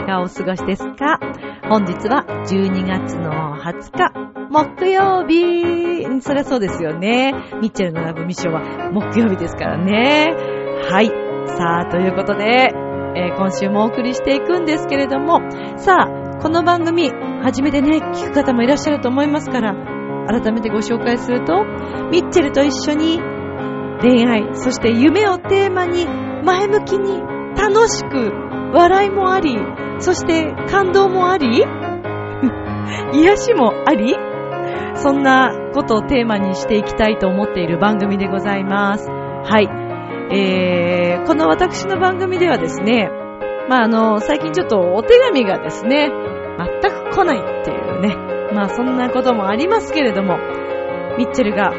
かがお過ごしですか？本日は12月の20日、木曜日。そりゃそうですよね。ミッチェルのラブミッションは木曜日ですからね。はい。さあ、ということで、えー、今週もお送りしていくんですけれども、さあ、この番組、初めてね、聞く方もいらっしゃると思いますから、改めてご紹介すると、ミッチェルと一緒に恋愛、そして夢をテーマに前向きに楽しく笑いもあり、そして感動もあり、癒しもあり、そんなことをテーマにしていきたいと思っている番組でございます。はい。えー、この私の番組ではですね、まあ、あの、最近ちょっとお手紙がですね、全く来ないっていうね、まあそんなこともありますけれども、ミッチェルが、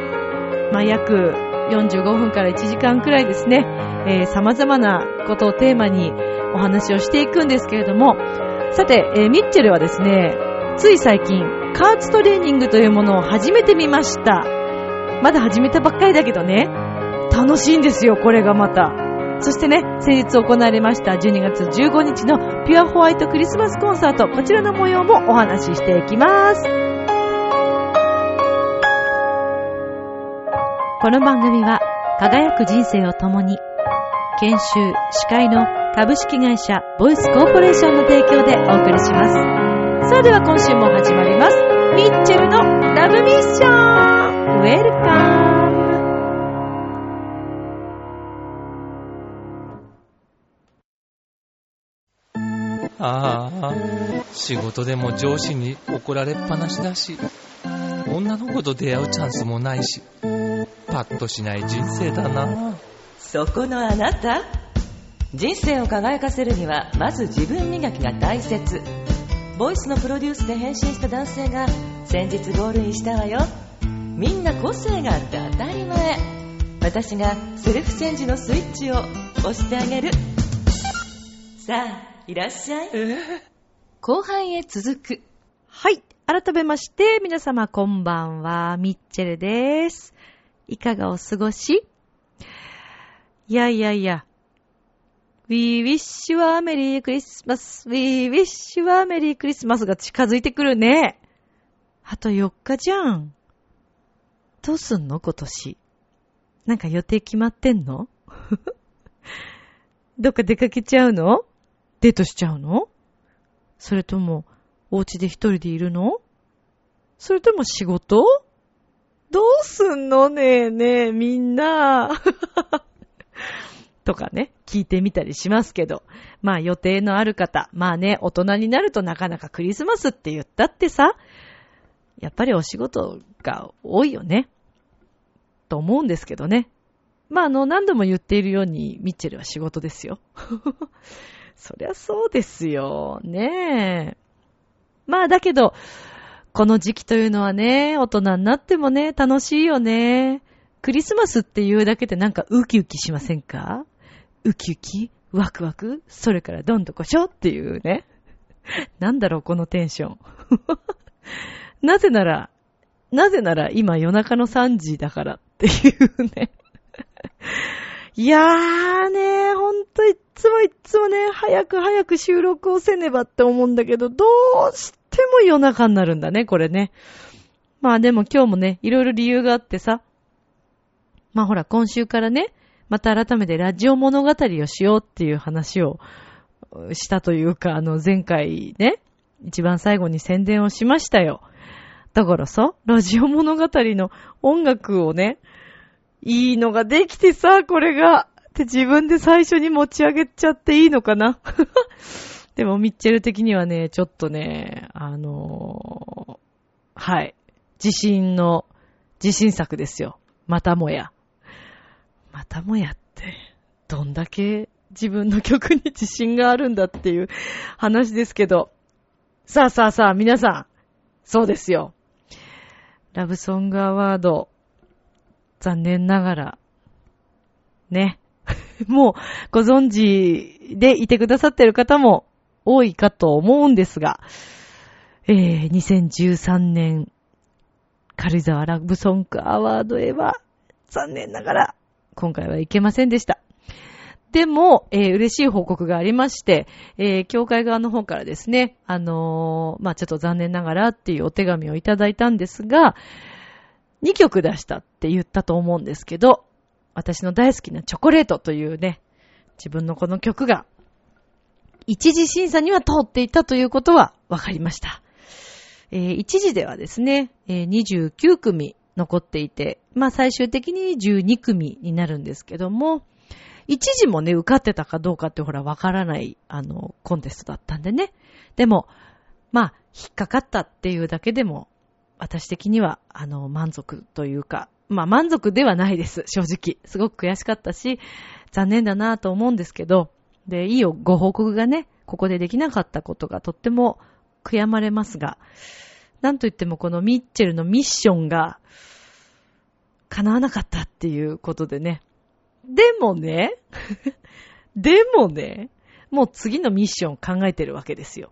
まあ約45分から1時間くらいですね、えー、様々なことをテーマにお話をしていくんですけれども、さて、えー、ミッチェルはですね、つい最近、加圧トレーニングというものを始めてみました。まだ始めたばっかりだけどね、楽しいんですよ、これがまた。そしてね、先日行われました12月15日のピュアホワイトクリスマスコンサート、こちらの模様もお話ししていきます。この番組は輝く人生を共に研修、司会の株式会社ボイスコーポレーションの提供でお送りします。それでは今週も始まります。ミッチェルのラブミッションウェルカムああ、仕事でも上司に怒られっぱなしだし、女の子と出会うチャンスもないし、パッとしない人生だな。そこのあなた？人生を輝かせるにはまず自分磨きが大切。ボイスのプロデュースで変身した男性が先日ゴールインしたわよ。みんな個性があって当たり前。私がセルフチェンジのスイッチを押してあげる。さあいらっしゃい、後半へ続く。はい。改めまして皆様こんばんは。ミッチェルです。いかがお過ごし？いやいやいや。We wish you a Merry Christmas.We wish you a Merry Christmas が近づいてくるね。あと4日じゃん。どうすんの？今年。なんか予定決まってんの？どっか出かけちゃうの？デートしちゃうの？それとも、お家で一人でいるの？それとも仕事？どうすんの？ねえねえ、みんな。とかね、聞いてみたりしますけど。まあ予定のある方、まあね、大人になるとなかなかクリスマスって言ったってさ、やっぱりお仕事が多いよね。と思うんですけどね。まああの、何度も言っているように、ミッチェルは仕事ですよ。そりゃそうですよ。ねえ。まあだけど、この時期というのはね、大人になってもね、楽しいよね。クリスマスっていうだけでなんかウキウキしませんか？ウキウキワクワクそれからどんどこしょっていうね。なんだろう、このテンション。なぜなら、なぜなら今夜中の3時だからっていうね。いやーね、ほんといつもいつもね、早く早く収録をせねばって思うんだけど、どうしても夜中になるんだね、これね。まあでも今日もね、いろいろ理由があってさ、まあほら、今週からね、また改めてラジオ物語をしようっていう話をしたというか、あの前回ね、一番最後に宣伝をしましたよ。だからさ、ラジオ物語の音楽をね、いいのができてさ、これが。って自分で最初に持ち上げちゃっていいのかな でもミッチェル的にはね、ちょっとね、あのー、はい。自信の、自信作ですよ。またもや。またもやって、どんだけ自分の曲に自信があるんだっていう話ですけど。さあさあさあ、皆さん。そうですよ。ラブソングアワード、残念ながら、ね。もうご存知でいてくださってる方も多いかと思うんですが、えー、2013年、軽井沢ラブソングアワードへは、残念ながら今回はいけませんでした。でも、えー嬉しい報告がありまして、えー教会側の方からですね、あのーまあ、ちょっと残念ながらっていうお手紙をいただいたんですが、2曲出したって言ったと思うんですけど、私の大好きなチョコレートというね、自分のこの曲が、一次審査には通っていたということは分かりました。えー一時ではですね、えー29組残っていて、まあ最終的に12組になるんですけども、一時もね、受かってたかどうかってほら分からない、あの、コンテストだったんでね。でも、まあ、引っかかったっていうだけでも、私的には、あの、満足というか、まあ満足ではないです、正直。すごく悔しかったし、残念だなと思うんですけど、で、いいよ、ご報告がね、ここでできなかったことがとっても悔やまれますが、なんといってもこのミッチェルのミッションが叶わなかったっていうことでね。でもね、でもね、もう次のミッション考えてるわけですよ。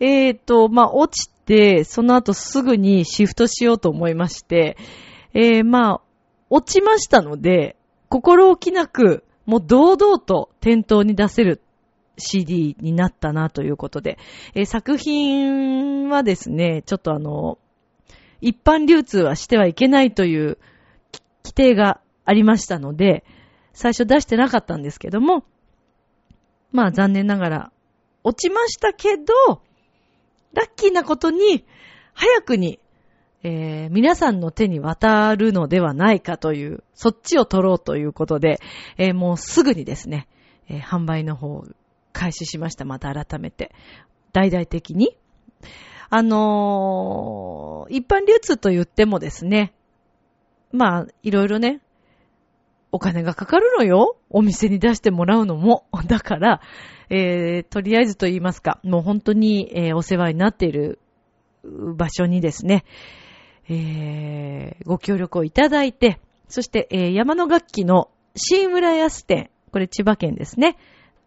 えーと、まあ、落ちて、その後すぐにシフトしようと思いまして、えー、まあ、落ちましたので、心置きなく、もう堂々と店頭に出せる CD になったなということで、えー作品はですね、ちょっとあの、一般流通はしてはいけないという規定がありましたので、最初出してなかったんですけども、まあ残念ながら落ちましたけど、ラッキーなことに、早くに、えー皆さんの手に渡るのではないかという、そっちを取ろうということで、えーもうすぐにですね、えー販売の方開始しました。また改めて。大々的に。あのー一般流通と言ってもですね、まあ、いろいろね、お金がかかるのよ。お店に出してもらうのも。だから、えー、とりあえずと言いますか、もう本当に、えーお世話になっている場所にですね、えー、ご協力をいただいて、そして、えー山の楽器の新浦安店、これ千葉県ですね。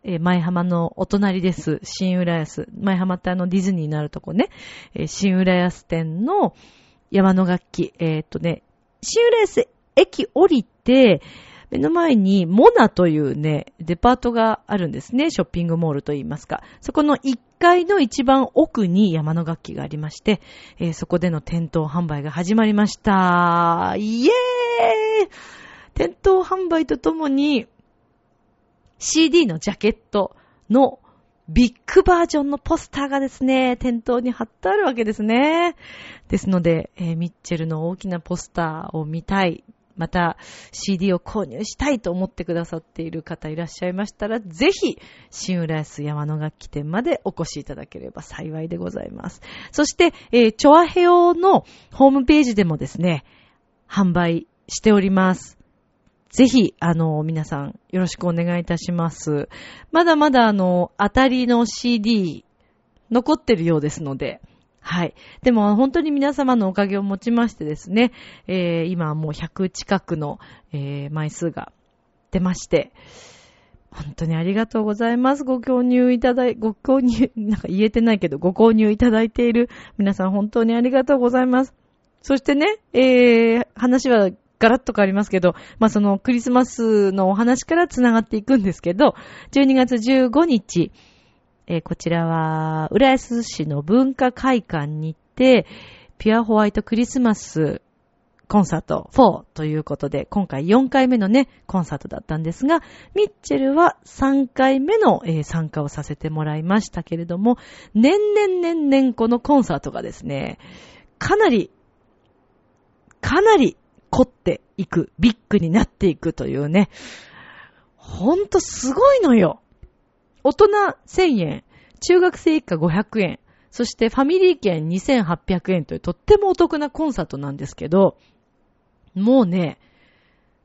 えー前浜のお隣です。新浦安。前浜ってあのディズニーになるとこね。えー新浦安店の山の楽器。えーっとね、新浦安駅降りて、目の前にモナというね、デパートがあるんですね。ショッピングモールといいますか。そこの1階の一番奥に山の楽器がありまして、えーそこでの店頭販売が始まりました。イエーイ店頭販売とともに、CD のジャケットのビッグバージョンのポスターがですね、店頭に貼ってあるわけですね。ですので、えーミッチェルの大きなポスターを見たい、また CD を購入したいと思ってくださっている方いらっしゃいましたら、ぜひ、新浦安山の楽器店までお越しいただければ幸いでございます。そして、えーチョアヘオのホームページでもですね、販売しております。ぜひ、あの、皆さん、よろしくお願いいたします。まだまだ、あの、当たりの CD、残ってるようですので、はい。でも、本当に皆様のおかげをもちましてですね、えー今はもう100近くの、えー枚数が出まして、本当にありがとうございます。ご購入いただい、ご購入、なんか言えてないけど、ご購入いただいている皆さん本当にありがとうございます。そしてね、えー、話はガラッと変わりますけど、まあ、そのクリスマスのお話から繋がっていくんですけど、12月15日、えーこちらは、浦安市の文化会館に行って、ピュアホワイトクリスマスコンサート4ということで、今回4回目のね、コンサートだったんですが、ミッチェルは3回目の、えー参加をさせてもらいましたけれども、年々年々このコンサートがですね、かなり、かなり凝っていく、ビッグになっていくというね、ほんとすごいのよ。大人1000円、中学生以下500円、そしてファミリー券2800円というとってもお得なコンサートなんですけど、もうね、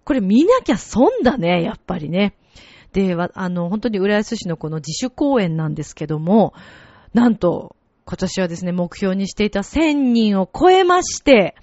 これ見なきゃ損だね、やっぱりね。で、あの、本当に浦安市のこの自主公演なんですけども、なんと、今年はですね、目標にしていた1000人を超えまして、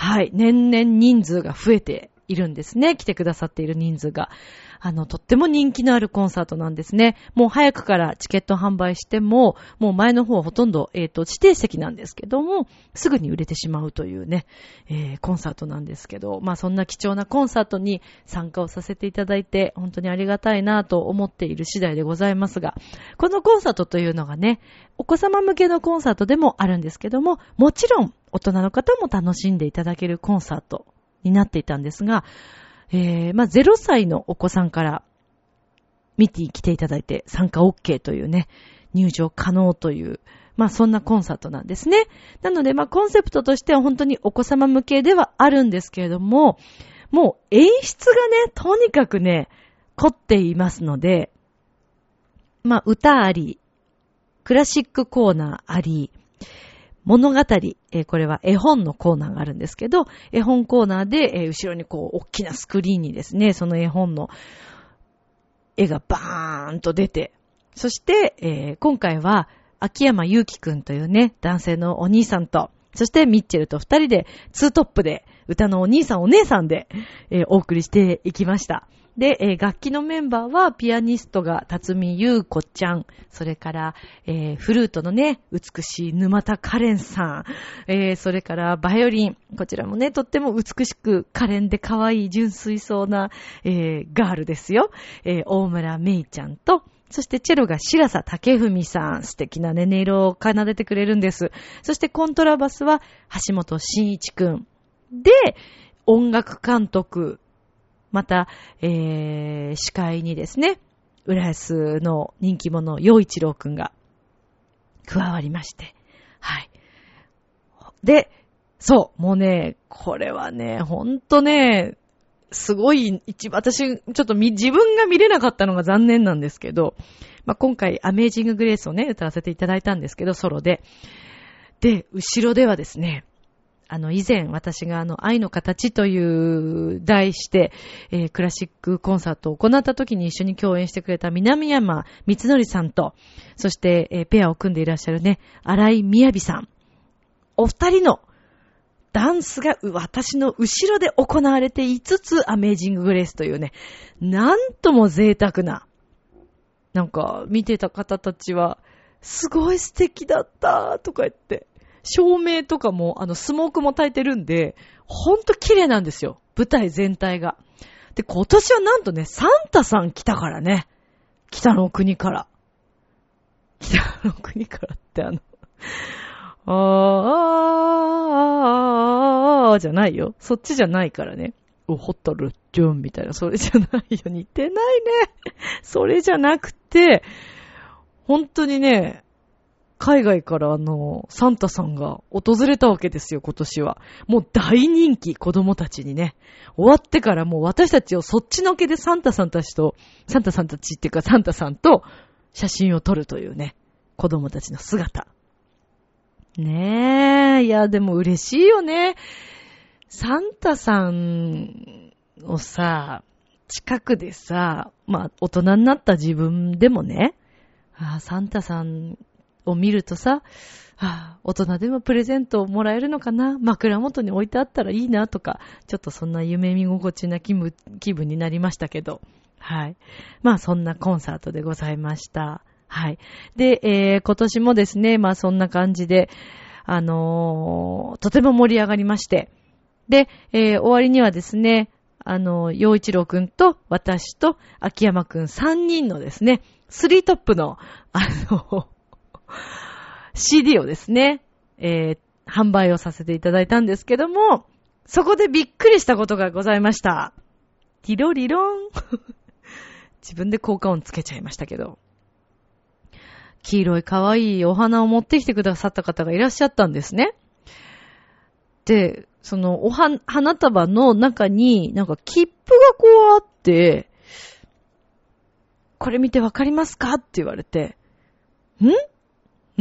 はい、年々人数が増えているんですね。来てくださっている人数が。あの、とっても人気のあるコンサートなんですね。もう早くからチケット販売しても、もう前の方ほとんど、えっ、と、指定席なんですけども、すぐに売れてしまうというね、えーコンサートなんですけど、まあそんな貴重なコンサートに参加をさせていただいて、本当にありがたいなと思っている次第でございますが、このコンサートというのがね、お子様向けのコンサートでもあるんですけども、もちろん大人の方も楽しんでいただけるコンサートになっていたんですが、えー、まあ、0歳のお子さんから見て来ていただいて参加 OK というね、入場可能という、まあそんなコンサートなんですね。なのでまあコンセプトとしては本当にお子様向けではあるんですけれども、もう演出がね、とにかくね、凝っていますので、まあ歌あり、クラシックコーナーあり、物語、えーこれは絵本のコーナーがあるんですけど、絵本コーナーで、えー後ろにこう、大きなスクリーンにですね、その絵本の絵がバーンと出て、そして、えー今回は、秋山祐希くんというね、男性のお兄さんと、そしてミッチェルと二人で、ツートップで、歌のお兄さんお姉さんで、えーお送りしていきました。で、えー楽器のメンバーは、ピアニストが辰巳優子ちゃん、それから、えーフルートのね、美しい沼田カレンさん、えーそれからバイオリン、こちらもね、とっても美しく可憐で可愛い純粋そうな、えーガールですよ。えー大村めいちゃんと、そしてチェロが白佐武文さん、素敵なね、音色を奏でてくれるんです。そしてコントラバスは橋本慎一くん。で、音楽監督、また、えー、司会にですね、浦安の人気者、陽一郎くんが加わりまして、はい。で、そう、もうね、これはね、ほんとね、すごい、一、私、ちょっとみ自分が見れなかったのが残念なんですけど、まあ、今回、アメージング・グレースをね、歌わせていただいたんですけど、ソロで。で、後ろではですね、あの、以前私があの、愛の形という題して、えークラシックコンサートを行った時に一緒に共演してくれた南山光則さんと、そして、えーペアを組んでいらっしゃるね、荒井みやびさん。お二人のダンスが私の後ろで行われていつつ、アメージング・グレースというね、なんとも贅沢な、なんか、見てた方たちは、すごい素敵だったとか言って、照明とかも、あの、スモークも焚いてるんで、ほんと綺麗なんですよ。舞台全体が。で、今年はなんとね、サンタさん来たからね。北の国から。北の国からってあの、あーあー、あーあー、じゃないよ。そっちじゃないからね。お、ホタルジュンみたいな、それじゃないよ。似てないね。それじゃなくて、本当にね、海外からあの、サンタさんが訪れたわけですよ、今年は。もう大人気、子供たちにね。終わってからもう私たちをそっちのけでサンタさんたちと、サンタさんたちっていうかサンタさんと写真を撮るというね、子供たちの姿。ねえ、いや、でも嬉しいよね。サンタさんをさ、近くでさ、まあ、大人になった自分でもね、ああ、サンタさんを見るとさ、ああ、大人でもプレゼントをもらえるのかな？枕元に置いてあったらいいなとか、ちょっとそんな夢見心地な気分気分になりましたけど、はい。まあ、そんなコンサートでございました。はい。で、えー今年もですね、まあそんな感じで、あのーとても盛り上がりまして、で、えー終わりにはですね、あの、洋一郎くんと私と秋山くん3人のですね、スリートップの、あの、CD をですね、えー販売をさせていただいたんですけども、そこでびっくりしたことがございました。ティロリロン。自分で効果音つけちゃいましたけど。黄色い可愛いお花を持ってきてくださった方がいらっしゃったんですね。で、そのおは、花束の中になんか切符がこうあって、これ見てわかりますか？って言われて、ん？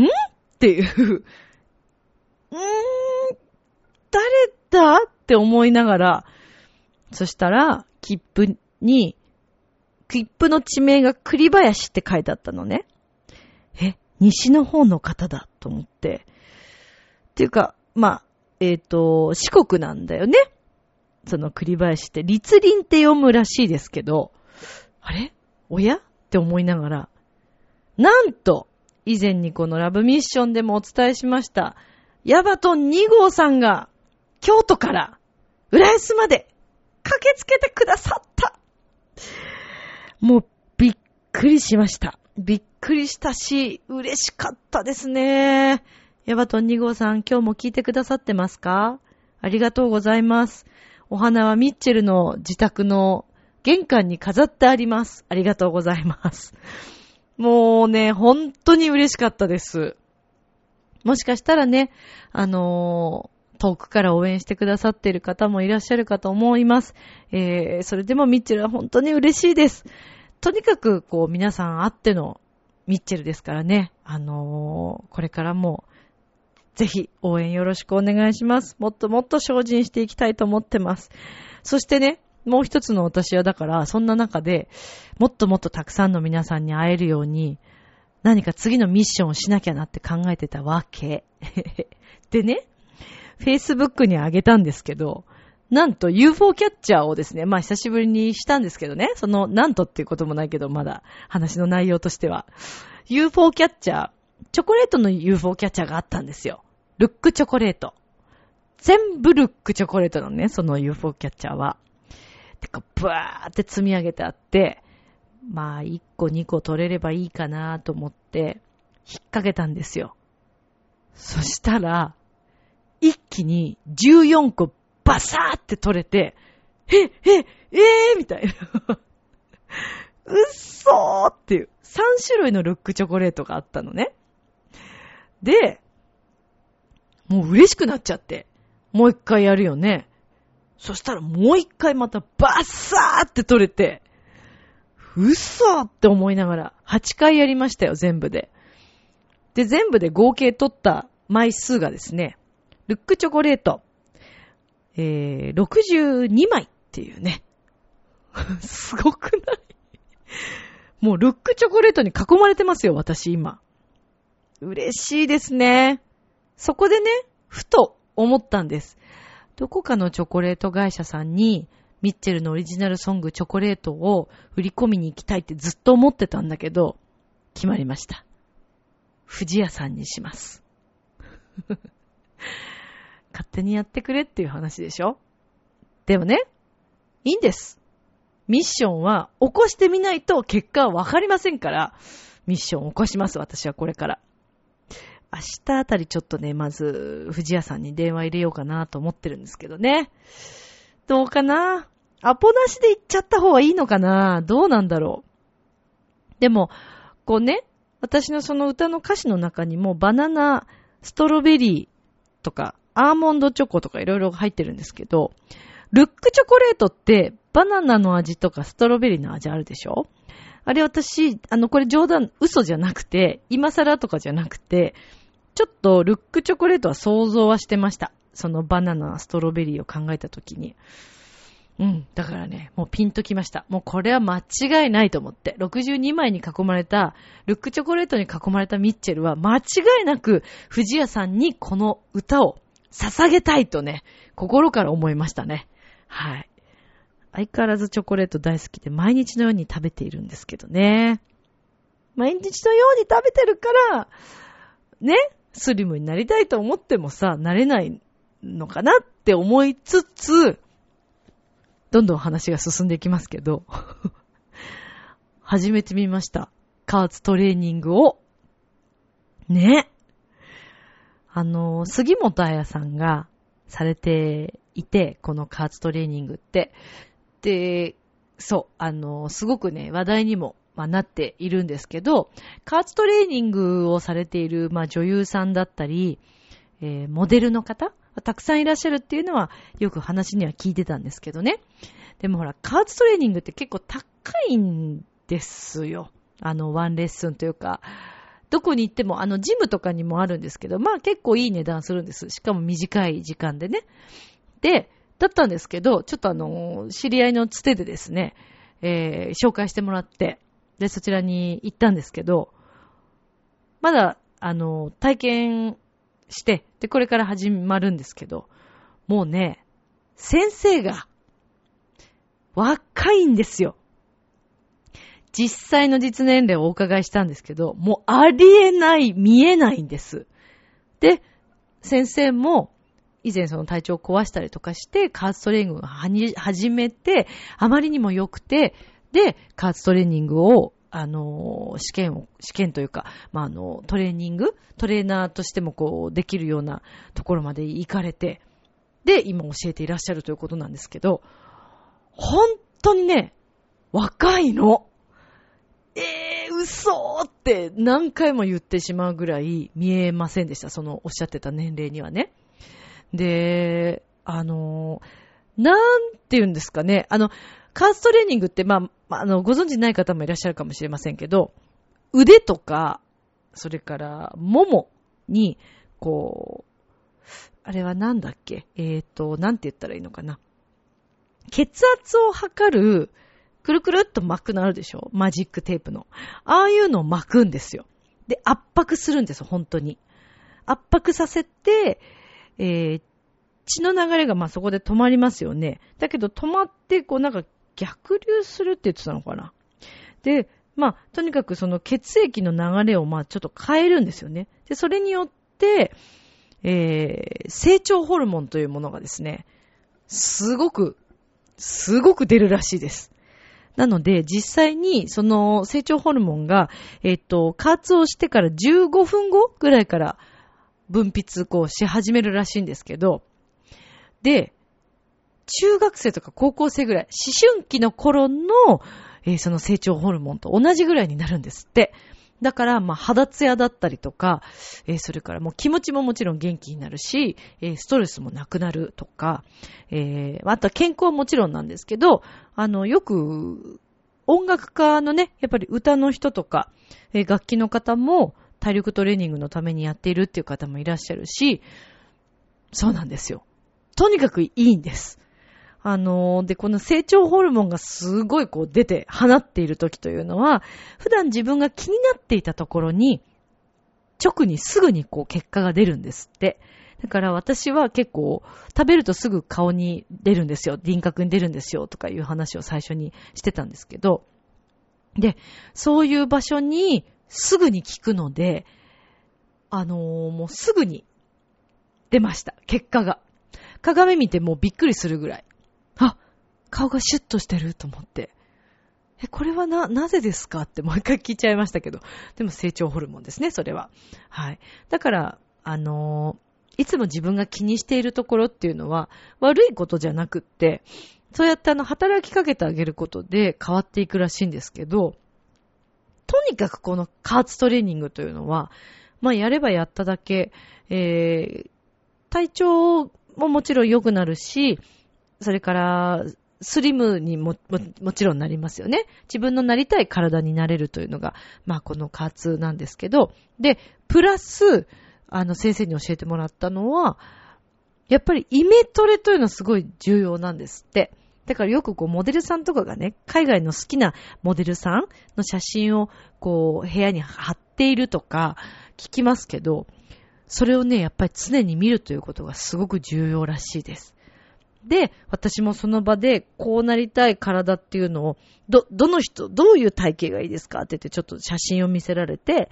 ん？っていう、うー、誰だ？って思いながら、そしたら、切符に、切符の地名が栗林って書いてあったのね。え、西の方の方だと思って。っていうか、まあ、えっ、と、四国なんだよね。その栗林って。立林って読むらしいですけど、あれ？親？って思いながら、なんと、以前にこのラブミッションでもお伝えしました、ヤバトン2号さんが、京都から、浦安まで、駆けつけてくださった。もう、びっくりしました。びっくりしたし、嬉しかったですね。ヤバトン2号さん、今日も聞いてくださってますか？ありがとうございます。お花はミッチェルの自宅の玄関に飾ってあります。ありがとうございます。もうね、本当に嬉しかったです。もしかしたらね、あのー、遠くから応援してくださっている方もいらっしゃるかと思います。えー、それでもミッチェルは本当に嬉しいです。とにかく、こう、皆さんあってのミッチェルですからね。あのー、これからも、ぜひ応援よろしくお願いします。もっともっと精進していきたいと思ってます。そしてね、もう一つの私はだから、そんな中で、もっともっとたくさんの皆さんに会えるように、何か次のミッションをしなきゃなって考えてたわけ。でね、Facebook にあげたんですけど、なんと UFO キャッチャーをですね、まあ久しぶりにしたんですけどね、そのなんとっていうこともないけど、まだ話の内容としては。UFO キャッチャー、チョコレートの UFO キャッチャーがあったんですよ。ルックチョコレート。全部ルックチョコレートのね、その UFO キャッチャーは。てか、ブワーって積み上げてあって、まあ、1個2個取れればいいかなと思って、引っ掛けたんですよ。そしたら、一気に14個バサーって取れて、え、え、ええー、みたいな。うっそーっていう、3種類のルックチョコレートがあったのね。で、もう嬉しくなっちゃって、もう一回やるよね。そしたらもう一回またバッサーって取れて、嘘って思いながら8回やりましたよ、全部で。で、全部で合計取った枚数がですね、ルックチョコレート、えー、62枚っていうね。すごくない？もうルックチョコレートに囲まれてますよ、私今。嬉しいですね。そこでね、ふと思ったんです。どこかのチョコレート会社さんに、ミッチェルのオリジナルソングチョコレートを振り込みに行きたいってずっと思ってたんだけど、決まりました。藤屋さんにします。勝手にやってくれっていう話でしょ？でもね、いいんです。ミッションは起こしてみないと結果はわかりませんから、ミッション起こします、私はこれから。明日あたりちょっとね、まず、藤屋さんに電話入れようかなと思ってるんですけどね。どうかな？アポなしで行っちゃった方がいいのかな？どうなんだろう？でも、こうね、私のその歌の歌詞の中にもバナナ、ストロベリーとか、アーモンドチョコとかいろいろ入ってるんですけど、ルックチョコレートってバナナの味とかストロベリーの味あるでしょ？あれ私、あの、これ冗談、嘘じゃなくて、今更とかじゃなくて、ちょっとルックチョコレートは想像はしてました。そのバナナ、ストロベリーを考えたときに。うん。だからね、もうピンときました。もうこれは間違いないと思って。62枚に囲まれた、ルックチョコレートに囲まれたミッチェルは間違いなく藤谷さんにこの歌を捧げたいとね、心から思いましたね。はい。相変わらずチョコレート大好きで毎日のように食べているんですけどね。毎日のように食べてるから、ね、スリムになりたいと思ってもさ、なれないのかなって思いつつ、どんどん話が進んでいきますけど、始めてみました。加圧トレーニングを。ね。あの、杉本彩さんがされていて、この加圧トレーニングって。で、そう、あの、すごくね、話題にも、まあ、なっているんですけど、加圧トレーニングをされている、まあ、女優さんだったり、えー、モデルの方たくさんいらっしゃるっていうのは、よく話には聞いてたんですけどね。でもほら、加圧トレーニングって結構高いんですよ。あの、ワンレッスンというか、どこに行っても、あの、ジムとかにもあるんですけど、まあ結構いい値段するんです。しかも短い時間でね。で、だったんですけど、ちょっとあの、知り合いのつてでですね、えー、紹介してもらって、で、そちらに行ったんですけど、まだ、あの、体験して、で、これから始まるんですけど、もうね、先生が若いんですよ。実際の実年齢をお伺いしたんですけど、もうありえない、見えないんです。で、先生も、以前その体調を壊したりとかして、カーツトレーニングを始めて、あまりにも良くて、で、カーツトレーニングを、あの、試験を、試験というか、まあ、あの、トレーニング？トレーナーとしてもこう、できるようなところまで行かれて、で、今教えていらっしゃるということなんですけど、本当にね、若いの。えー、嘘って何回も言ってしまうぐらい見えませんでした。そのおっしゃってた年齢にはね。で、あの、なんて言うんですかね。あの、カーストレーニングって、まあ、あの、ご存知ない方もいらっしゃるかもしれませんけど、腕とか、それから、ももに、こう、あれはなんだっけ？えっ、ー、と、なんて言ったらいいのかな？血圧を測る、くるくるっと巻くのあるでしょ？マジックテープの。ああいうのを巻くんですよ。で、圧迫するんですよ、本当に。圧迫させて、えー、血の流れがまあそこで止まりますよね。だけど止まって、こうなんか逆流するって言ってたのかな。で、まあ、とにかくその血液の流れをまあちょっと変えるんですよね。で、それによって、えー、成長ホルモンというものがですね、すごく、すごく出るらしいです。なので、実際に、その成長ホルモンが、えっと、加圧をしてから15分後ぐらいから分泌、こう、し始めるらしいんですけど、で、中学生とか高校生ぐらい、思春期の頃の、えー、その成長ホルモンと同じぐらいになるんですって。だから、まあ、肌ツヤだったりとか、えー、それからもう気持ちももちろん元気になるし、えー、ストレスもなくなるとか、えー、あとは健康はもちろんなんですけど、あの、よく、音楽家のね、やっぱり歌の人とか、え楽器の方も体力トレーニングのためにやっているっていう方もいらっしゃるし、そうなんですよ。とにかくいいんです。あのー、で、この成長ホルモンがすごいこう出て放っている時というのは、普段自分が気になっていたところに、直にすぐにこう結果が出るんですって。だから私は結構食べるとすぐ顔に出るんですよ。輪郭に出るんですよとかいう話を最初にしてたんですけど。で、そういう場所にすぐに効くので、あのー、もうすぐに出ました。結果が。鏡見てもうびっくりするぐらい。あ、顔がシュッとしてると思って。え、これはな、なぜですかってもう一回聞いちゃいましたけど。でも成長ホルモンですね、それは。はい。だから、あのー、いつも自分が気にしているところっていうのは悪いことじゃなくって、そうやってあの、働きかけてあげることで変わっていくらしいんですけど、とにかくこの加圧トレーニングというのは、まあやればやっただけ、えー、体調ももちろん良くなるし、それから、スリムにも、も、もちろんなりますよね。自分のなりたい体になれるというのが、まあこの加圧なんですけど、で、プラス、あの先生に教えてもらったのは、やっぱりイメトレというのはすごい重要なんですって。だからよくこうモデルさんとかがね、海外の好きなモデルさんの写真をこう部屋に貼っているとか聞きますけど、それをね、やっぱり常に見るということがすごく重要らしいです。で、私もその場で、こうなりたい体っていうのを、ど、どの人、どういう体型がいいですか？って言って、ちょっと写真を見せられて、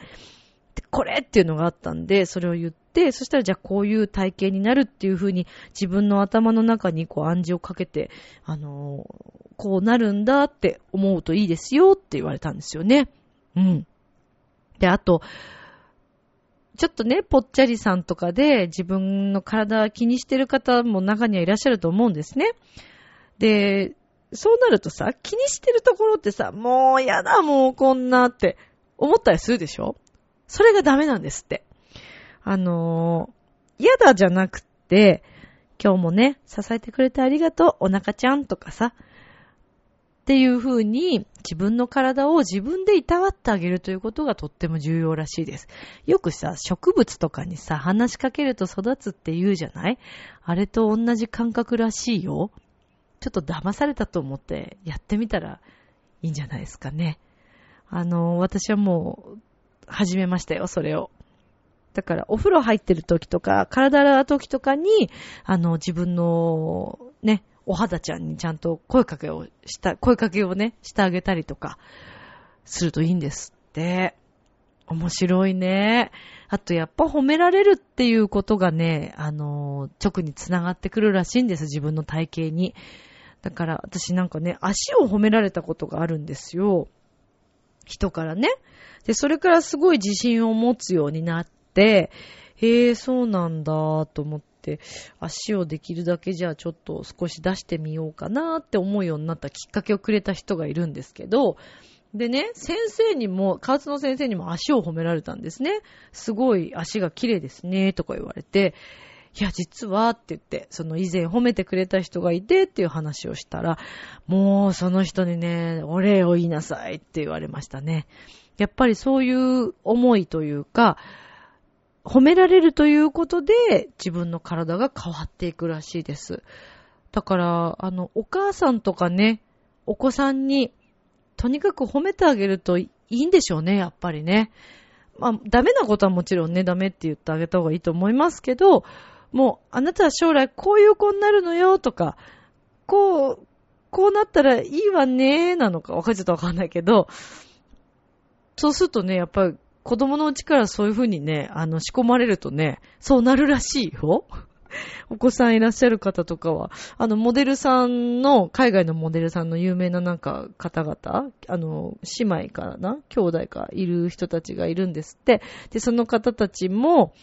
これっていうのがあったんで、それを言って、そしたらじゃあこういう体型になるっていうふうに自分の頭の中にこう暗示をかけて、あのー、こうなるんだって思うといいですよって言われたんですよね。うん。で、あと、ちょっとね、ぽっちゃりさんとかで自分の体気にしてる方も中にはいらっしゃると思うんですね。で、そうなるとさ、気にしてるところってさ、もうやだ、もうこんなって思ったりするでしょ？それがダメなんですって。あのー、嫌だじゃなくて、今日もね、支えてくれてありがとう、お腹ちゃんとかさ、っていう風に自分の体を自分でいたわってあげるということがとっても重要らしいです。よくさ、植物とかにさ、話しかけると育つって言うじゃない？あれと同じ感覚らしいよ。ちょっと騙されたと思ってやってみたらいいんじゃないですかね。あの、私はもう始めましたよ、それを。だから、お風呂入ってる時とか、体洗う時とかに、あの、自分の、ね、お肌ちゃんにちゃんと声かけをした、声かけをね、してあげたりとか、するといいんですって。面白いね。あとやっぱ褒められるっていうことがね、あの直につながってくるらしいんです、自分の体型に。だから私なんかね、足を褒められたことがあるんですよ。人からね。で、それからすごい自信を持つようになって、へえ、そうなんだと思って、足をできるだけじゃあちょっと少し出してみようかなって思うようになったきっかけをくれた人がいるんですけど、でね、先生にも、加圧の先生にも足を褒められたんですね。すごい足が綺麗ですね、とか言われて、いや、実はって言って、その以前褒めてくれた人がいてっていう話をしたら、もうその人にね、お礼を言いなさいって言われましたね。やっぱりそういう思いというか、褒められるということで自分の体が変わっていくらしいです。だから、あの、お母さんとかね、お子さんにとにかく褒めてあげるといいんでしょうね、やっぱりね。まあ、ダメなことはもちろんね、ダメって言ってあげた方がいいと思いますけど、もう、あなたは将来こういう子になるのよとか、こう、こうなったらいいわね、なのか、わかっちゃったわかんないけど、そうするとね、やっぱり子供のうちからそういうふうにね、あの、仕込まれるとね、そうなるらしいよ。お子さんいらっしゃる方とかは、あの、モデルさんの、海外のモデルさんの有名ななんか方々、あの、姉妹かな兄弟かいる人たちがいるんですって。で、その方たちも、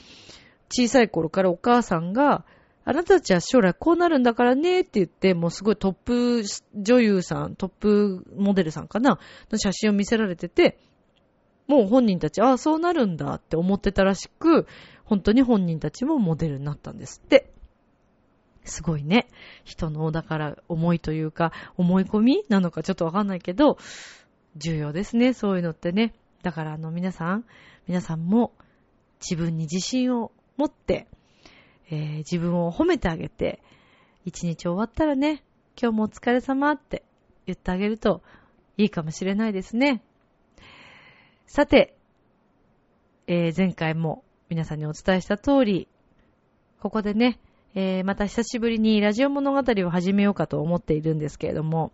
小さい頃からお母さんが、あなたたちは将来こうなるんだからねって言って、もうすごいトップ女優さん、トップモデルさんかなの写真を見せられてて、もう本人たち、ああ、そうなるんだって思ってたらしく、本当に本人たちもモデルになったんですって。すごいね。人の、だから思いというか、思い込みなのかちょっとわかんないけど、重要ですね、そういうのってね。だからあの皆さん、皆さんも自分に自信を持って、えー自分を褒めてあげて、一日終わったらね、今日もお疲れ様って言ってあげるといいかもしれないですね。さて、えー前回も皆さんにお伝えした通り、ここでね、えーまた久しぶりにラジオ物語を始めようかと思っているんですけれども、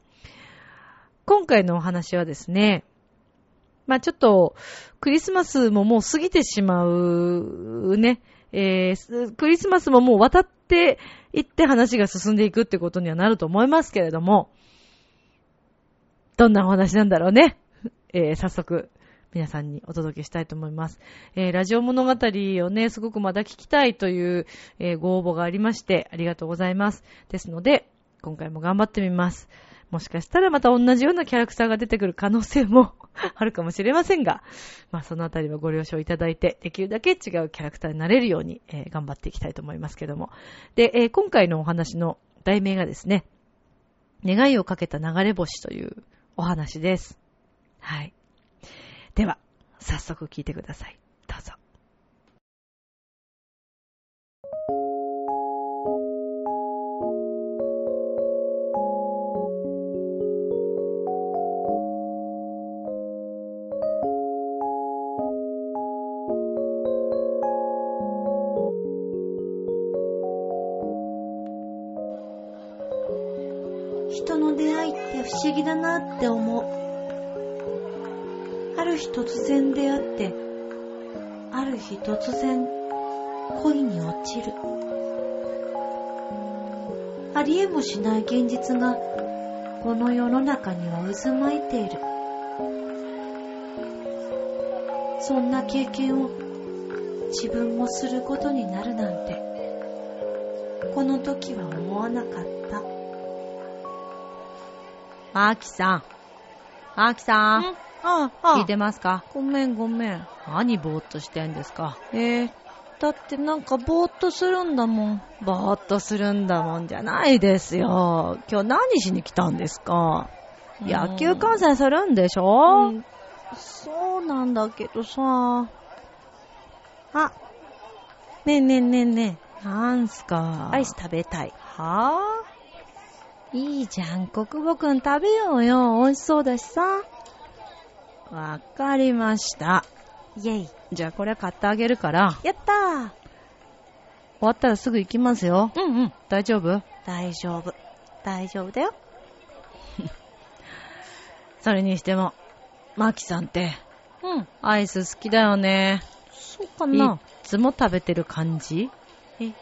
今回のお話はですね、まあちょっと、クリスマスももう過ぎてしまうね、えークリスマスももう渡っていって話が進んでいくってことにはなると思いますけれども、どんなお話なんだろうね？えー早速、皆さんにお届けしたいと思います。えーラジオ物語をね、すごくまだ聞きたいという、えーご応募がありまして、ありがとうございます。ですので、今回も頑張ってみます。もしかしたらまた同じようなキャラクターが出てくる可能性も あるかもしれませんが、まあそのあたりはご了承いただいて、できるだけ違うキャラクターになれるように、えー頑張っていきたいと思いますけども。で、えー今回のお話の題名がですね、願いをかけた流れ星というお話です。はい。では、早速聞いてください。どうぞ。人の出会いって不思議だなって思う。ある日突然出会って、ある日突然恋に落ちる。ありえもしない現実がこの世の中には渦巻いている。そんな経験を自分もすることになるなんて、この時は思わなかった。マーキさん。マーキさん。ああ、聞いてますか？ごめんごめん。何ぼーっとしてんですか？えー、だってなんかぼーっとするんだもん。ぼーっとするんだもんじゃないですよ。今日何しに来たんですか？野球観戦するんでしょ、うんそうなんだけどさ。あ、ねえねえねえねなんすか？え、アイス食べたい。はぁいいじゃん、国母くん食べようよ。美味しそうだしさ。わかりました。イェイ。じゃあこれ買ってあげるから、やったー終わったらすぐ行きますよ。うんうん。大丈夫？大丈夫。大丈夫だよ。それにしても、マキさんって、うん。アイス好きだよね。そうかいな。つも食べてる感じ？え、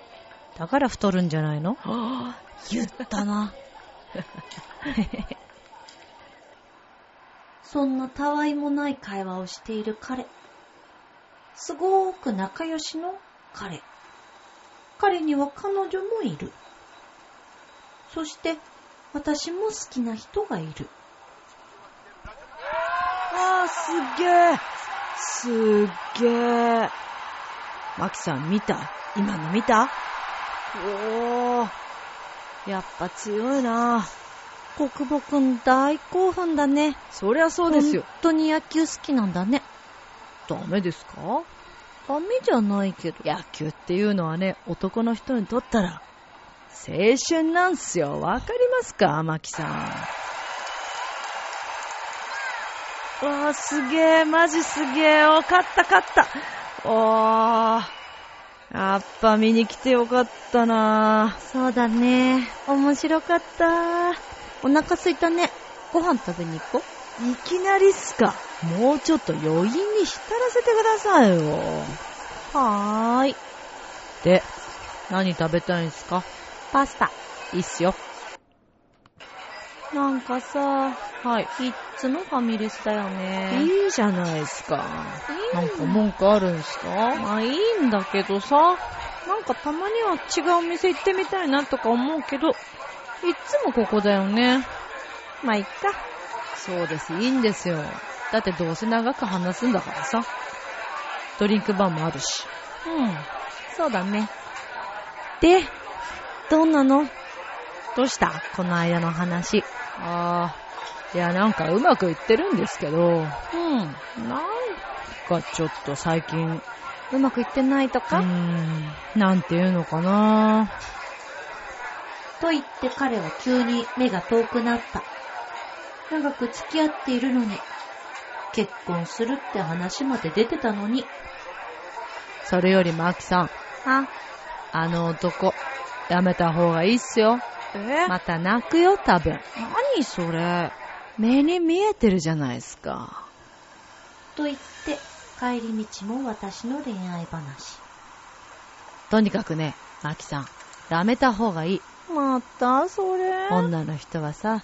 だから太るんじゃないの？言ったな。そんなたわいもない会話をしている彼。すごーく仲良しの彼。彼には彼女もいる。そして、私も好きな人がいる。あー、すっげー。すっげー。マキさん見た？今の見た？おー。やっぱ強いな国母くん大興奮だね。そりゃそうですよ。本当に野球好きなんだね。ダメですか？ダメじゃないけど。野球っていうのはね、男の人にとったら、青春なんすよ。わかりますか？マキさん。うわー、すげー、マジすげー。お、勝った勝った。おー。やっぱ見に来てよかったなそうだね。面白かった。お腹すいたね。ご飯食べに行こう。いきなりっすか。もうちょっと余韻に浸らせてくださいよ。はーい。で、何食べたいんすか？パスタ。いいっすよ。なんかさ、はい。いっつもファミレスだよね。いいじゃないっすか。なんか文句あるんすか？まあいいんだけどさ、なんかたまには違うお店行ってみたいなとか思うけど、いっつもここだよね。まあいっか。そうです、いいんですよ。だってどうせ長く話すんだからさ。ドリンクバーもあるし。うん。そうだね。で、どんなの？どうした？この間の話。あー、いやなんかうまくいってるんですけど、うん。なんかちょっと最近、うまくいってないとうーか、ん、なんていうのかなと言って彼は急に目が遠くなった。長く付き合っているのに、結婚するって話まで出てたのに。それよりマキさん、あ、あの男、やめた方がいいっすよ。え？また泣くよ、多分。何それ？目に見えてるじゃないですか。と言って、帰り道も私の恋愛話。とにかくね、マキさん、やめた方がいい。またそれ？わ女の人はさ、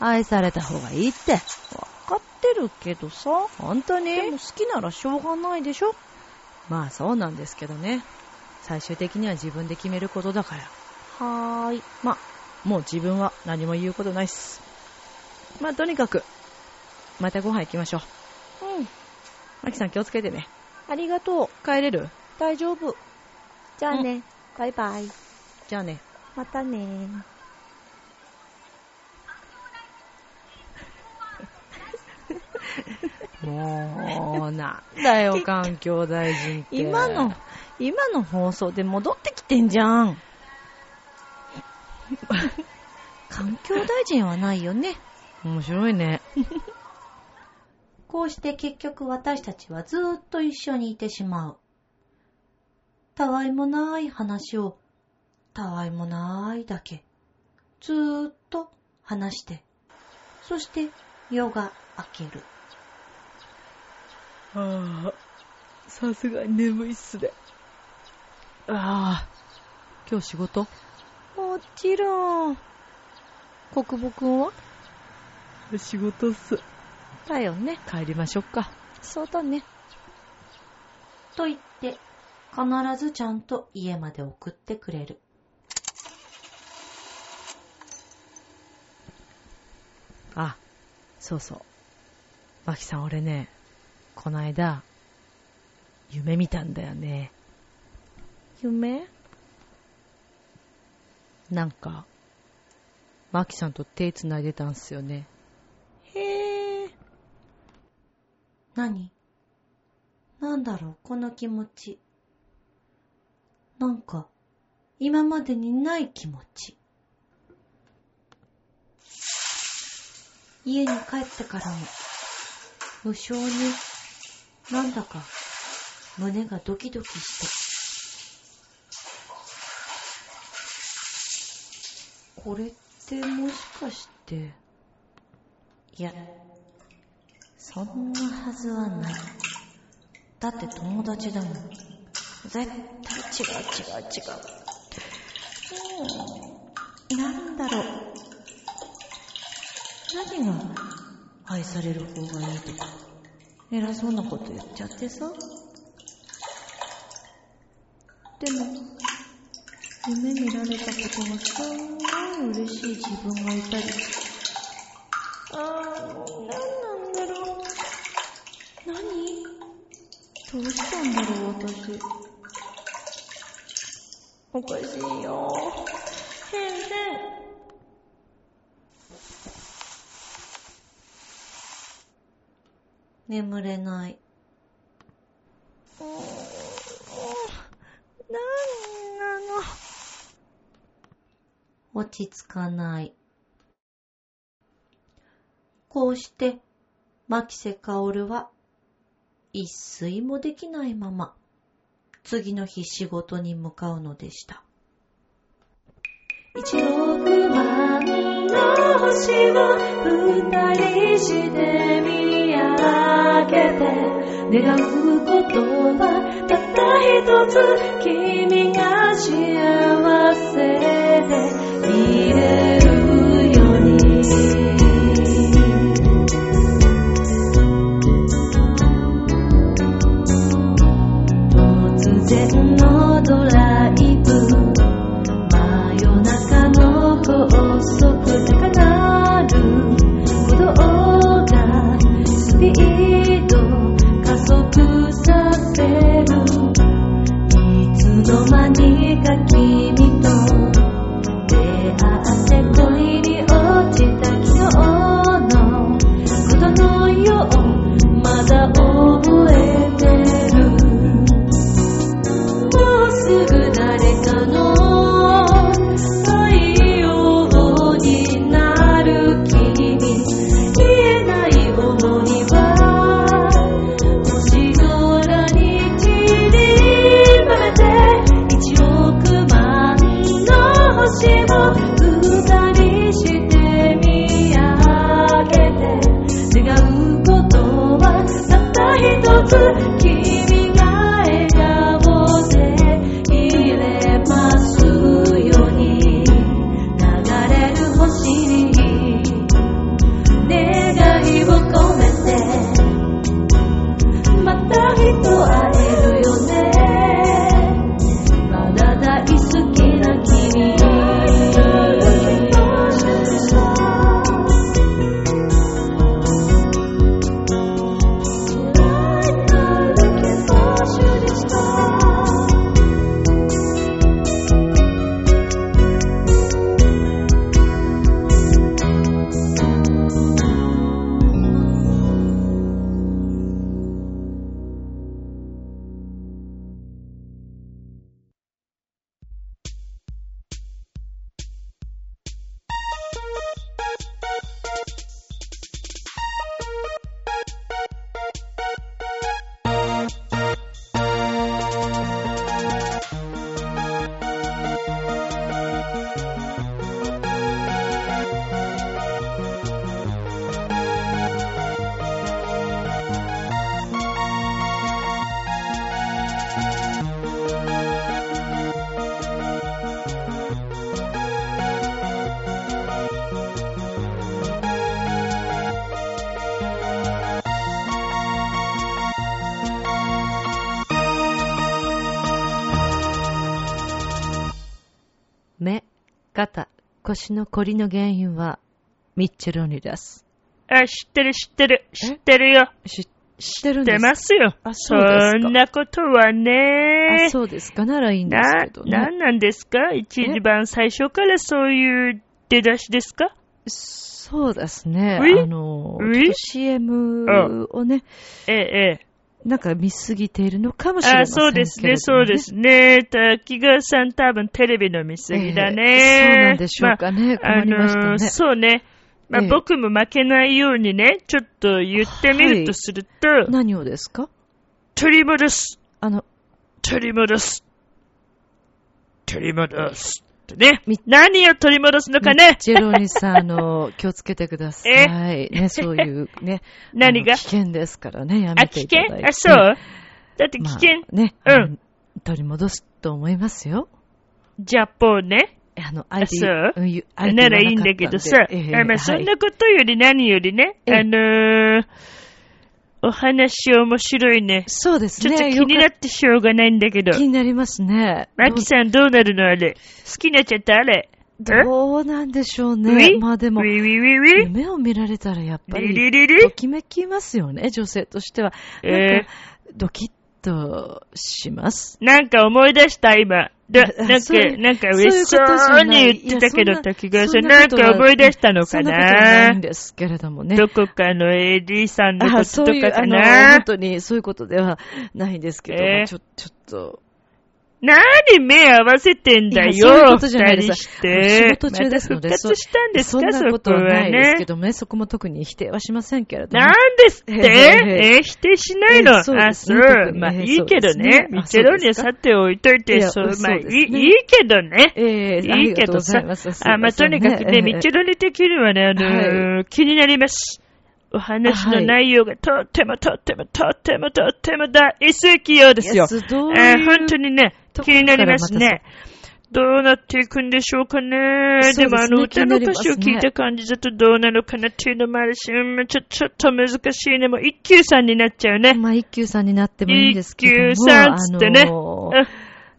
愛された方がいいって。かってるけどさ。本当に？でも好きならしょうがないでしょまあそうなんですけどね。最終的には自分で決めることだから。はーい。まあ、もう自分は何も言うことないっす。まあとにかく、またご飯行きましょう。うん。マキさん気をつけてね。ありがとう。帰れる？大丈夫。じゃあね。バイバイ。じゃあね。またね。もう、なんだよ、環境大臣って。今の、今の放送で戻ってきてんじゃん。環境大臣はないよね。面白いね。こうして結局私たちはずーっと一緒にいてしまう。たわいもない話を、たわいもないだけ、ずーっと話して、そして夜が明ける。ああ、さすがに眠いっすね。ああ、今日仕事？もちろん。国母くんは？仕事っす。だよね。帰りましょうか。そうだね。と言って、必ずちゃんと家まで送ってくれる。あ、そうそう。マキさん俺ね、この間、夢見たんだよね。夢？なんか、マキさんと手繋いでたんすよね。へえ。何？なんだろう、この気持ち。なんか、今までにない気持ち。家に帰ってからも、無性に、なんだか、胸がドキドキして。これって、もしかして。いや、そんなはずはない。だって友達だもん。絶対違う違う違う。うん、なんだろう。何が愛される方がいいとか、偉そうなこと言っちゃってさ。でも、夢見られたことがすんごい嬉しい自分がいたり。ああ、何なんだろう。何？どうしたんだろう、私。おかしいよ。へんへん。眠れない。うーんなんなの？落ち着かない。こうして、牧瀬薫は、一睡もできないまま、次の日仕事に向かうのでした。一億万の星を二人して見上げて願うことはたった一つ君が幸せでいれるように目、肩、腰のこりの原因は、ミッチェロニです。あ、知ってる知ってる。知ってるよ。し知ってるん知ってですますよ。あそうですかそんなことはねあ、。そうですか。ならいいんですなけど、ね。なんなんですか？一番最初からそういう出だしですか？そうですね。あの、CM をね、ええ、ええ。なんか見すぎているのかもしれまあ、せんけれども、そうですね、そうですね。滝川さん多分テレビの見過ぎだね。ええそうなんでしょうかね。まあ困りましたね。あのーそうね。まあ、ええ僕も負けないようにね、ちょっと言ってみるとすると、何をですか？取り戻す、あの、取り戻す、取り戻す。とね。何を取り戻すのかね。ジェロニさん、あの、気をつけてください。ね、そういうね。何が？危険ですからね、やあ、めて危いただいて。険？あ、そう？だって危ま険。あね、うん取り戻すと思いますよ。ジャポンね。あの、あそう？うんならいいんだけどさ、ええあまあ、はいそんなことより何よりね、ええあのー、お話面白いね。そうですね。ちょっと気になってしょうがないんだけど。気になりますね。マキさんどうなるの？あれ。好きになっちゃった？あれ。どうなんでしょうウね。ィ？まあでも夢を見られたらやっぱリり、ときめきますよね、女性としては。えなんか、ドキッとします。なんか思い出した、今。だ、あなんか、なんか嬉しそうに言ってたけど、滝川さん、ななんか思い出したのかな？ないなんですけれどもね。どこかの AD さんのこあとそういう、とかかな本当にそういうことではないんですけど、ちょ、ちょっと、何目合わせてんだよ、そういうことじゃないです。仕事中ですのでまた復活したんですか、そんなことこははないですねけ。どもね、そこも特に否定はしませんけれども。なんですって？えええ、否定しないの、ええそうあ、そう。まあ、ええいいけどね。ね。ミあチェロにはさて置いといいて、やそう、まあ、いい、いいけどね。ええあいいけどさ。あ、まあ、とにかくね、ミチェロニ的にはね、あのー気になります。お話の内容がとってもとってもとってもとっても大好きようですよ。えー本当にね、気になりますね。どうなっていくんでしょうかね。ですねでもあの歌の歌詞を聞いた感じだとどうなのかなっていうのもあるし、うん、ちょ、ちょっと難しいね。もう一級さんになっちゃうね。まあ、一級さんになってもいいんですけども。一級さんつってねあ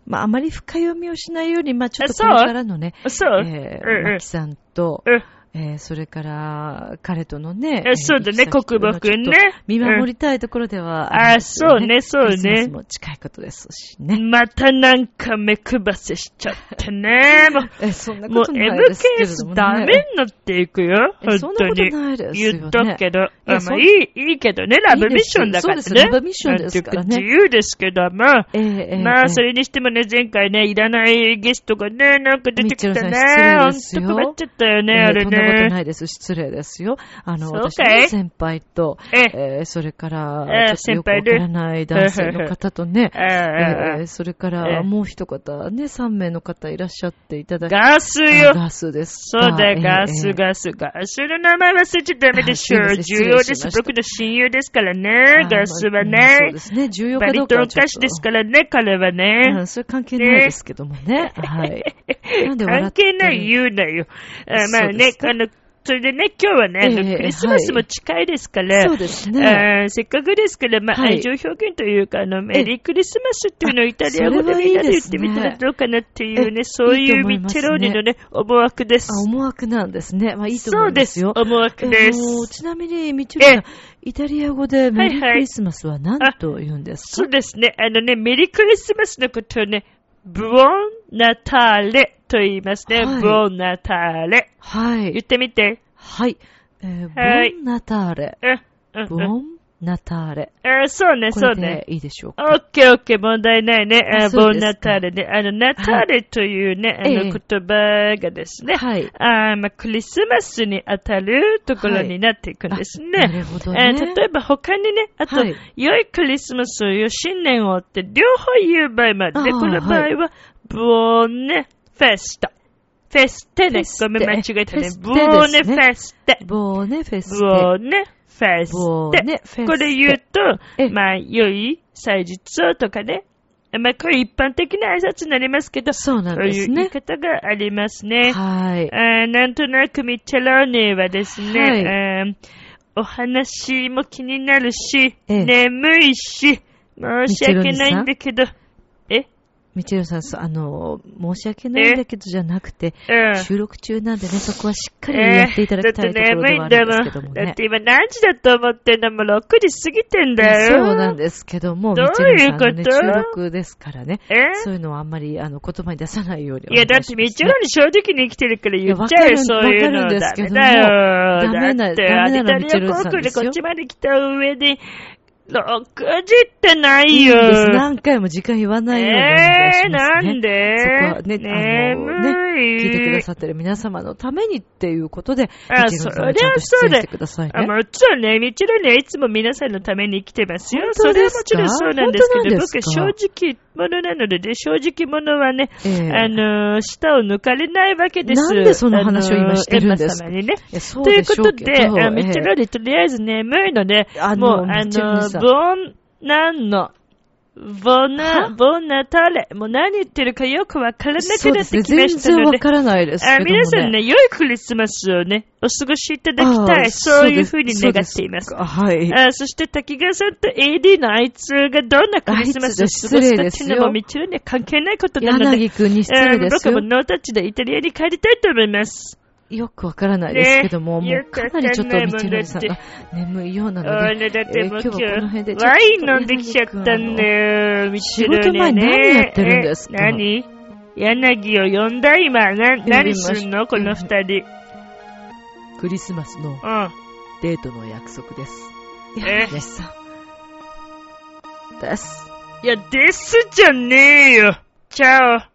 まあ、あまり深読みをしないより、まあ、ちょっとこれからのね、そう？えーうんうんマキさんと、うんえーそれから、彼とのね、えそうだね国母くんね見守りたいところではありますよそうねそうねも近いことですしね。またなんか目くばせしちゃってね。もうえ、そんなもうことないですけれどもね。ダメになっていくよ。え本そんなこと当に。ないですよね。言っとくけど。あまあいい、いいけどね。ラブミッションだからね。いいそうですラブミッションですからね自由ですけども。えーえーまあ、えーそれにしてもね、前回ね、いらないゲストがね、なんか出てきたね。ほんと困っちゃったよね、えーあれそんなことね。ないです。失礼ですよ。あの、私の先輩と、えええーそれから、ええちょっとよくわからない男性の方とね、えええーそれかええらもう一方ね、3名の方いらっしゃっていただきガスあよ。ガスですそうだ。ガス、えーガス、ガスの名前忘れちゃダメでしょ重要です。僕の親友ですからえねー、ガスはまあうんそうねで。すね。重要バかどうかはちょっと手ですからね、彼はうね。ん、それ関係ないですけどもね。はい。なんで笑関ってる係ない言うなよ。あまあねそうです、かあの、それでね、今日はね、ええクリスマスも近いですから、そうですね。せっかくですから、まあ、はい愛情表現というか、あの、メリークリスマスっていうのをイタリア語でみんなで言ってみたらどうかなっていうね、えそういうミッチェローニのね、思惑です。あ、思惑なんですね。まあいいと。思いますよ。思惑でえーす。ちなみに、みちるさんえ、イタリア語でメリーはいはいクリスマスは何と言うんですか？そうですね。あのね、メリークリスマスのことをね、ブオンナターレと言いますね。はいブオンナターレ。はい。言ってみて。はい。えーはいボンナターレ。うん。うんボンナターレ。あそうね、そうねで。いいでしょうオか。ッケーオッケー、問題ないね。あボンナターレね。あの、ナターレというね、あのええ言葉がですね、はい。あまあ、クリスマスに当たるところになっていくんですね。あなるほどえね。ー例えば他にね、あと、はい良いクリスマスを新年をって両方言う場合もある。で、あーこの場合は、ブオーネフェスタ。フェステね。フェステごめん、間違えたねフェ。ステブオーネですねフェステ。ボーネフェステ。ボーネフェステこれ言うとえ、まあ、良い祭日をとかね。まあ、これ一般的な挨拶になりますけど、そうなんそういう言いですね。方がありますね。はい。なんとなくミッチェローネはですね、お話も気になるし、ええ眠いし、申し訳ないんだけど、えみちるさん、あの、申し訳ないんだけどじゃなくて、うん。収録中なんでね、そこはしっかりやっていただきたいところではあるんですけどもねだって。今何時だと思ってんの？もう6時過ぎてんだよ。そうなんですけども、みちるさんのね、収録ですからね。えそういうのはあんまり、あの、言葉に出さないようにおいや、だっ。て道のに正直に生きてるから言っちゃうよ、そういうの。わかるんですけどもダメだよ。ダメなのアリタリア航空でこっちまで来た上で、6時ってないいいんよ。です。何回も時間言わないようにお願いします、ね。えー、なんで？そこはね、あの、ね、眠聞いてくださってる皆様のためにっていうことで、あミチルさんはちゃんと出演してくだあね。もちろんね、みちろんね、いつも皆さんのために生きてますよ。そ本当ですか？れはもちろんそうなんですけど、僕正直者なのでね、正直者はね、ええ。あのー、舌を抜かれないわけです。なんでその話を今してるんですか？ね。ということで、みちええろにとりあえず眠いので、あもう、のあのボンなんの、ボナ、はボナタレ。もう何言ってるかよくわからなく。なってきま全したので。然わからないですね。皆さんね、良いクリスマスをね、お過ごしいただきたい。そういうふうに願っています。はい。あそして滝川さんと AD のあいつがどんなクリスマスを過ごすかっていうのもみちろんには関係ないことなので、柳くんに失礼です僕も。ノータッチでイタリアに帰りたいと思います。よくわからないですけども、ねもうかなりちょっとみちろりさんが眠いようなあので、えー今日はこの辺でちょっとワイン飲んできちゃったんだよ。仕事前何やってるんですか？え何柳を呼んだ今、な、何すんの？この二人。クリスマスのうん。デートの約束です。いえや、ですさん。です。いや、ですじゃねえよ。チャオ。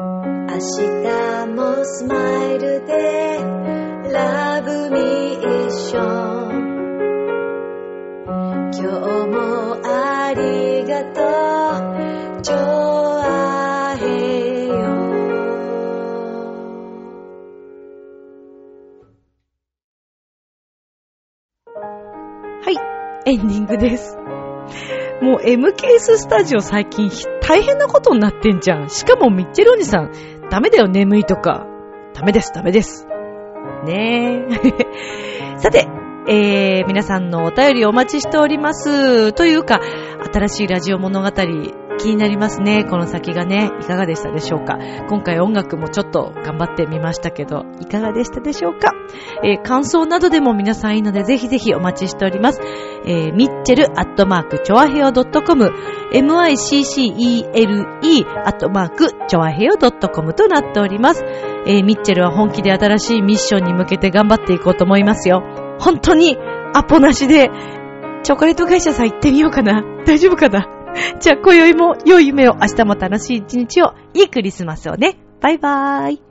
明日もスマイルでラブミーション今日もありがとう。ジョアヘヨ。はい、エンディングです。もう MKS スタジオ最近大変なことになってんじゃん。しかもミッチェルおじさん、ダメだよ眠いとか。ダメです、ダメです。ねえ。さて、えー、皆さんのお便りお待ちしております。というか、新しいラジオ物語気になりますね。この先がね、いかがでしたでしょうか？今回音楽もちょっと頑張ってみましたけど、いかがでしたでしょうか？えー感想などでも皆さんいいので、ぜひぜひお待ちしております。えー、ミッチェルアットマークチョアヘオ .com、miccele アットマークチョアヘオ .com となっております。えー、ミッチェルは本気で新しいミッションに向けて頑張っていこうと思いますよ。本当にアポなしで、チョコレート会社さん行ってみようかな。大丈夫かな？じゃあ、今宵も良い夢を、明日も楽しい一日を、いいクリスマスをね。バイバーイ。